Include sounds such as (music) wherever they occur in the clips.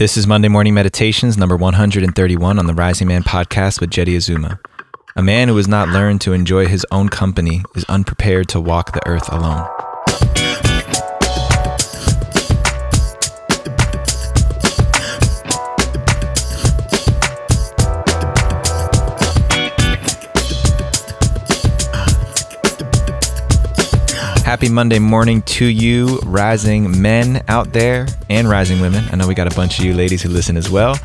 This is Monday Morning Meditations, number 131 on the Rising Man podcast with Jeddy Azuma. A man who has not learned to enjoy his own company is unprepared to walk the earth alone. Happy Monday morning to you, rising men out there and rising women. I know we got a bunch of you ladies who listen as well.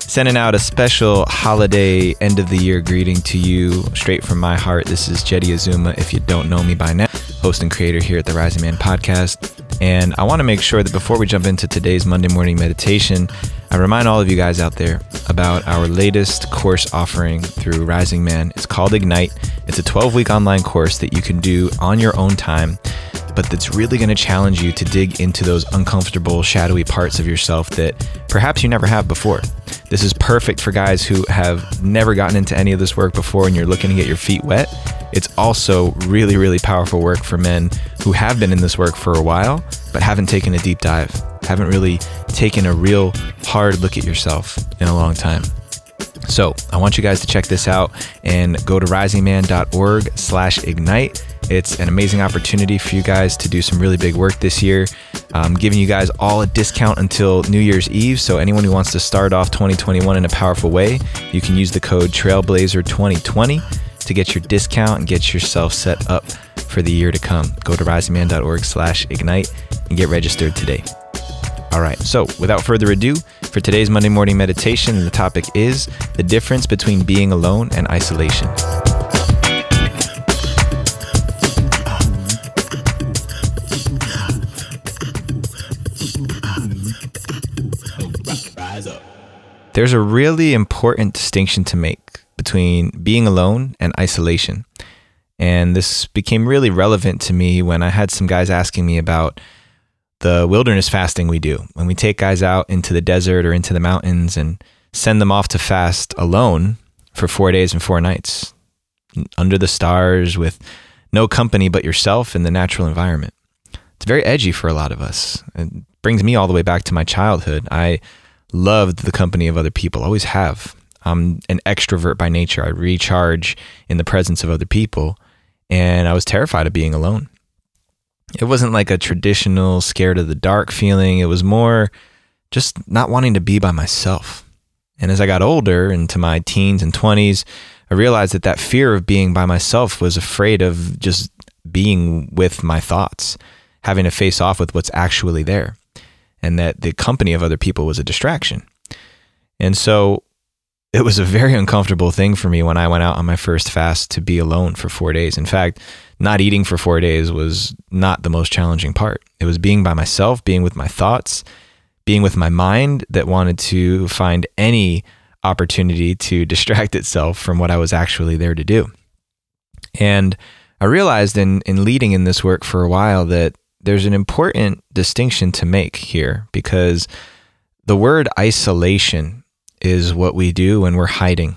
Sending out a special holiday end of the year greeting to you straight from my heart. This is Jeddy Azuma, if you don't know me by now, host and creator here at the Rising Man podcast. And I want to make sure that before we jump into today's Monday morning meditation, I remind all of you guys out there about our latest course offering through Rising Man. It's called Ignite. It's a 12 week online course that you can do on your own time, but that's really going to challenge you to dig into those uncomfortable, shadowy parts of yourself that perhaps you never have before. This is perfect for guys who have never gotten into any of this work before and you're looking to get your feet wet. It's also really, really powerful work for men who have been in this work for a while, but haven't taken a deep dive, haven't really taken a real hard look at yourself in a long time. So I want you guys to check this out and go to risingman.org slash ignite. It's an amazing opportunity for you guys to do some really big work this year. I'm giving you guys all a discount until New Year's Eve. So anyone who wants to start off 2021 in a powerful way, you can use the code Trailblazer2020 to get your discount and get yourself set up for the year to come. Go to risingman.org slash ignite and get registered today. All right, so without further ado, for today's Monday morning meditation, the topic is the difference between being alone and isolation. There's a really important distinction to make between being alone and isolation. And this became really relevant to me when I had some guys asking me about the wilderness fasting we do. When we take guys out into the desert or into the mountains and send them off to fast alone for four days and four nights under the stars with no company but yourself in the natural environment. It's very edgy for a lot of us. It brings me all the way back to my childhood. I loved the company of other people, always have. I'm an extrovert by nature. I recharge in the presence of other people, and I was terrified of being alone. It wasn't like a traditional scared of the dark feeling. It was more just not wanting to be by myself. And as I got older into my teens and 20s, I realized that that fear of being by myself was afraid of just being with my thoughts, having to face off with what's actually there, and that the company of other people was a distraction. And so it was a very uncomfortable thing for me when I went out on my first fast to be alone for four days. In fact, not eating for four days was not the most challenging part. It was being by myself, being with my thoughts, being with my mind that wanted to find any opportunity to (laughs) distract itself from what I was actually there to do. And I realized in, in leading in this work for a while that there's an important distinction to make here because the word isolation is what we do when we're hiding.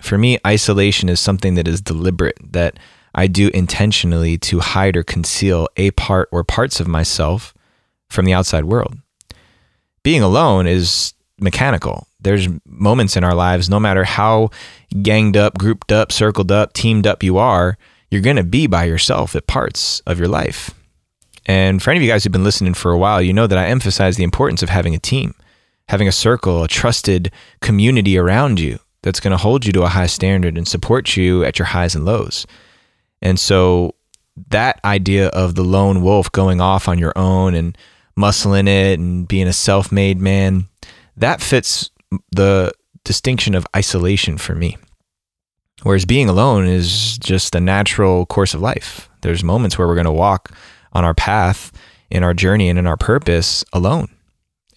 For me, isolation is something that is deliberate, that I do intentionally to hide or conceal a part or parts of myself from the outside world. Being alone is mechanical. There's moments in our lives, no matter how ganged up, grouped up, circled up, teamed up you are, you're going to be by yourself at parts of your life. And for any of you guys who've been listening for a while, you know that I emphasize the importance of having a team, having a circle, a trusted community around you that's going to hold you to a high standard and support you at your highs and lows. And so that idea of the lone wolf going off on your own and muscling it and being a self made man, that fits the distinction of isolation for me. Whereas being alone is just a natural course of life. There's moments where we're going to walk on our path in our journey and in our purpose alone.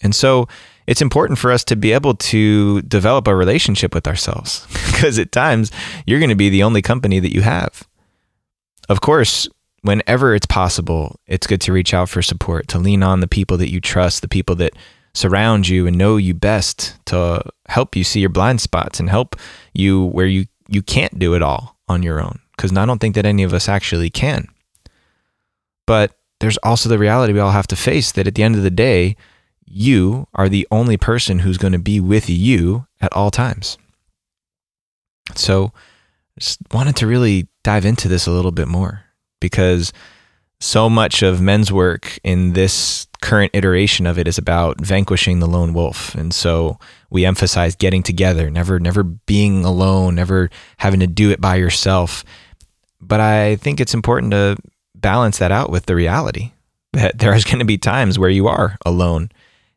And so it's important for us to be able to develop a relationship with ourselves (laughs) because at times you're going to be the only company that you have. Of course, whenever it's possible, it's good to reach out for support, to lean on the people that you trust, the people that surround you and know you best to help you see your blind spots and help you where you you can't do it all on your own because I don't think that any of us actually can. But there's also the reality we all have to face that at the end of the day, you are the only person who's going to be with you at all times. So, I just wanted to really dive into this a little bit more because so much of men's work in this current iteration of it is about vanquishing the lone wolf. And so we emphasize getting together, never never being alone, never having to do it by yourself. But I think it's important to balance that out with the reality that (laughs) there is going to be times where you are alone.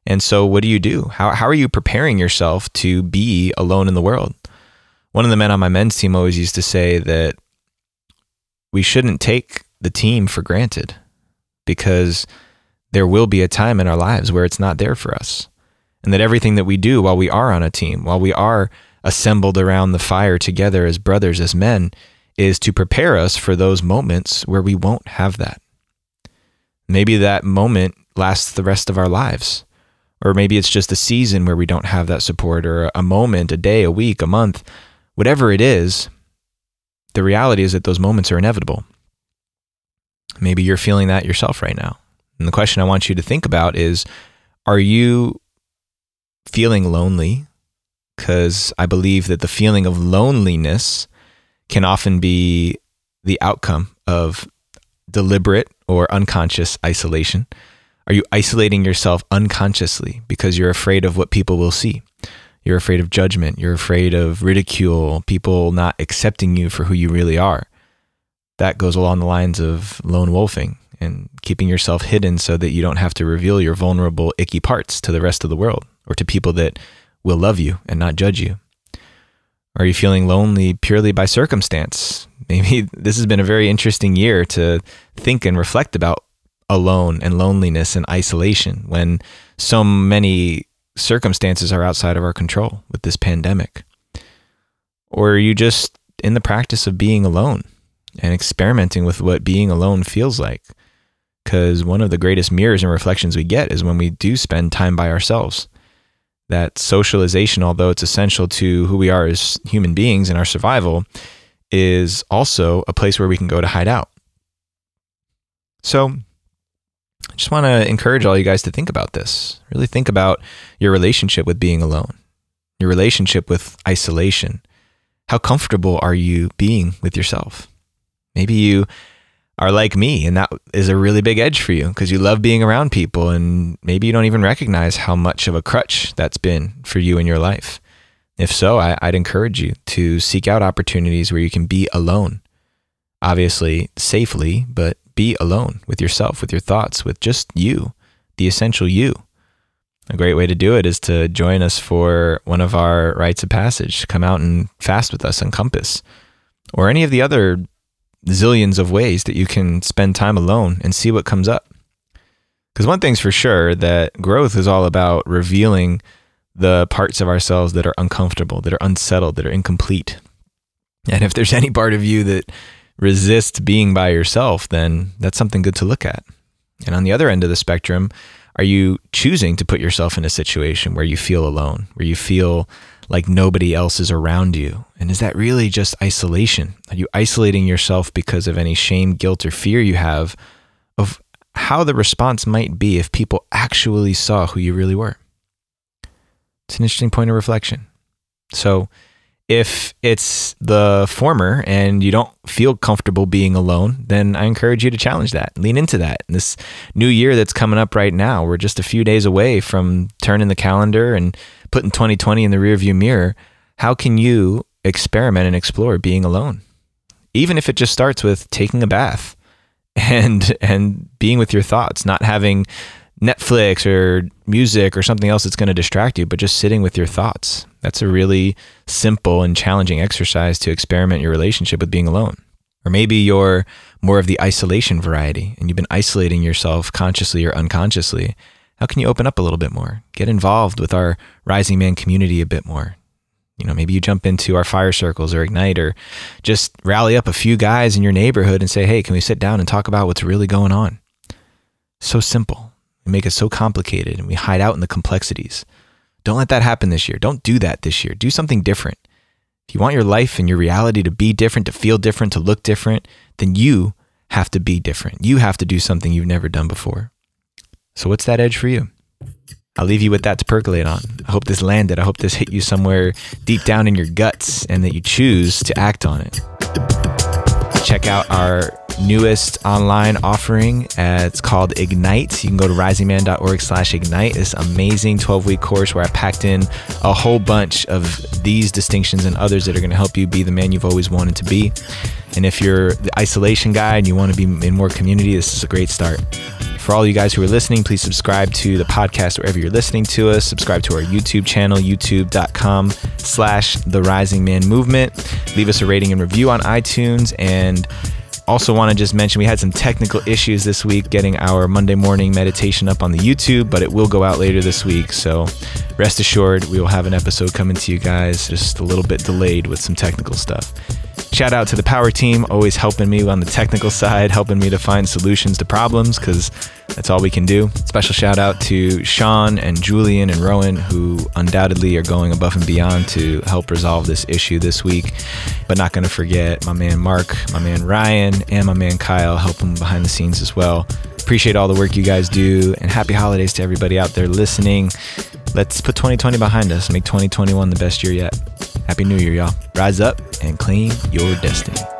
And so what do you do? How how are you preparing yourself to be alone in the world? One of the men on my men's team always used to say that we shouldn't take the team for granted because there will be a time in our lives where it's not there for us. And that everything that we do while we are on a team, while we are assembled around the fire together as brothers, as men, is to prepare us for those moments where we won't have that. Maybe that moment lasts the rest of our lives. Or maybe it's just a season where we don't have that support, or a moment, a day, a week, a month, whatever it is. The reality is that those moments are inevitable. Maybe you're feeling that yourself right now. And the question I want you to think about is Are you feeling lonely? Because I believe that the feeling of loneliness can often be the outcome of deliberate or unconscious isolation. Are you isolating yourself unconsciously because you're afraid of what people will see? You're afraid of judgment. You're afraid of ridicule, people not accepting you for who you really are that goes along the lines of lone wolfing and keeping yourself hidden so that you don't have to reveal your vulnerable, icky parts to the rest of the world or to people that will love you and not judge you. Are you feeling lonely purely by circumstance? (laughs) Maybe this has been a very interesting year to think and reflect about alone and loneliness and isolation when so many circumstances are outside of our control with this pandemic. Or are you just in the practice of being alone? and experimenting with what being alone feels like. Because one of the greatest mirrors and reflections we get is when we do spend time by ourselves. That socialization, although it's essential to who we are as human beings and our survival, is also a place where we can go to hide out. So, I just want to encourage all you guys to think about this. Really think about your relationship with being alone, your relationship with isolation. How comfortable are you being with yourself? Maybe you are like me and that is a really big edge for you because you love being around people and maybe you don't even recognize how much of a crutch that's been for you in your life. If so, I, would encourage you to seek out opportunities where you can be alone. Obviously, safely, but be alone with yourself, with your thoughts, with just you, the essential you. A great way to do it is to join us for one of our rites of passage. Come out and fast with us on Compass or any of the other zillions of ways that you can spend time alone and see what comes up. Because one thing's for sure that growth is all about revealing the parts of ourselves that are uncomfortable, that are unsettled, that are incomplete. And if there's (laughs) any part of you that resists being by yourself, then that's something good to look at. And on the other end of the spectrum, are you choosing to put yourself in a situation where you feel alone, where you feel like nobody else is around you? And is that really just isolation? Are you isolating yourself because of any shame, guilt, or fear you have of how the response might be if people actually saw who you really were? It's an interesting point of reflection. So, if it's the former and you don't feel comfortable being alone, then I encourage you to challenge that, lean into that. And this new year that's coming up right now, we're just a few days away from turning the calendar and putting 2020 in the rearview mirror. How can you experiment and explore being alone? Even if it just starts with taking a bath (laughs) and and being with your thoughts, not having Netflix or music or something else that's going to distract you, but just sitting with your thoughts. That's a really simple and challenging exercise to experiment your relationship with being alone. Or maybe you're more of the isolation variety and you've been isolating yourself consciously or unconsciously. How can you open up a little bit more? Get involved with our Rising Man community a bit more. You know, maybe you jump into our fire circles or Ignite or just rally up a few guys in your neighborhood and say, hey, can we sit down and talk about what's really going on? So simple. We make it so complicated and we hide out in the complexities. Don't let that happen this year. Don't do that this year. Do something different. If you want your life and your reality to be different, to feel different, to look different, then you have to be different. You have to do something you've never done before. So, what's that edge for you? I'll leave you with that to percolate on. I hope this landed. I hope this hit you somewhere deep down in your guts and that you choose to act on it. Check out our newest online offering. Uh, it's called Ignite. You can go to risingman.org slash ignite. This amazing 12 week course where I packed in a whole bunch of these distinctions and others that are going to help you be the man you've always wanted to be. And if you're the isolation guy and you want to be in more community, this is a great start. For all you guys who are listening, please subscribe to the podcast wherever you're listening to us. Subscribe to our YouTube channel, youtube.com slash the rising man movement. Leave us a rating and review on iTunes and also, want to just mention we had some technical issues this week getting our Monday morning meditation up on the YouTube, but it will go out later this week. So, rest assured, we will have an episode coming to you guys just a little bit delayed with some technical stuff. Shout out to the power team, always helping me on the technical side, helping me to find solutions to problems because that's all we can do. Special shout out to Sean and Julian and Rowan, who undoubtedly are going above and beyond to help resolve this issue this week. But not going to forget my man Mark, my man Ryan, and my man Kyle helping behind the scenes as well. Appreciate all the work you guys do, and happy holidays to everybody out there listening. Let's put 2020 behind us, make 2021 the best year yet. Happy New Year, y'all. Rise up and claim your destiny.